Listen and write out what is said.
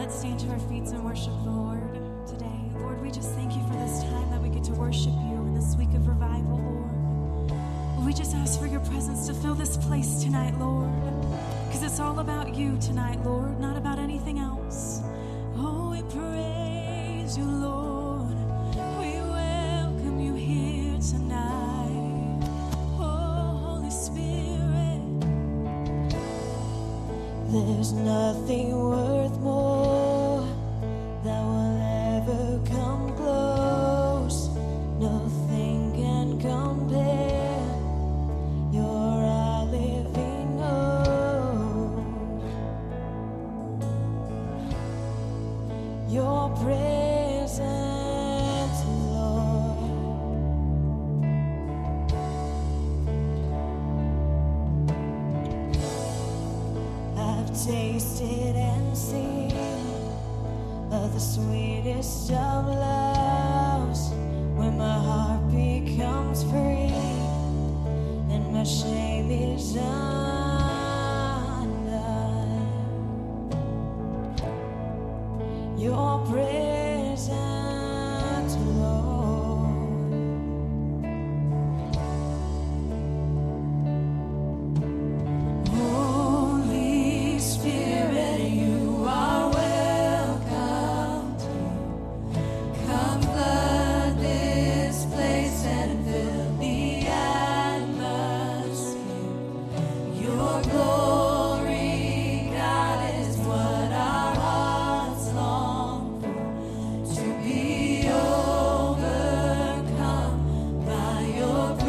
Let's stand to our feet and worship the Lord today. Lord, we just thank you for this time that we get to worship you in this week of revival, Lord. We just ask for your presence to fill this place tonight, Lord. Because it's all about you tonight, Lord, not about anything else. Oh, we praise you, Lord. We welcome you here tonight. Oh, Holy Spirit. There's nothing tasted and seen of the sweetest of loves when my heart becomes free and my shame is undone.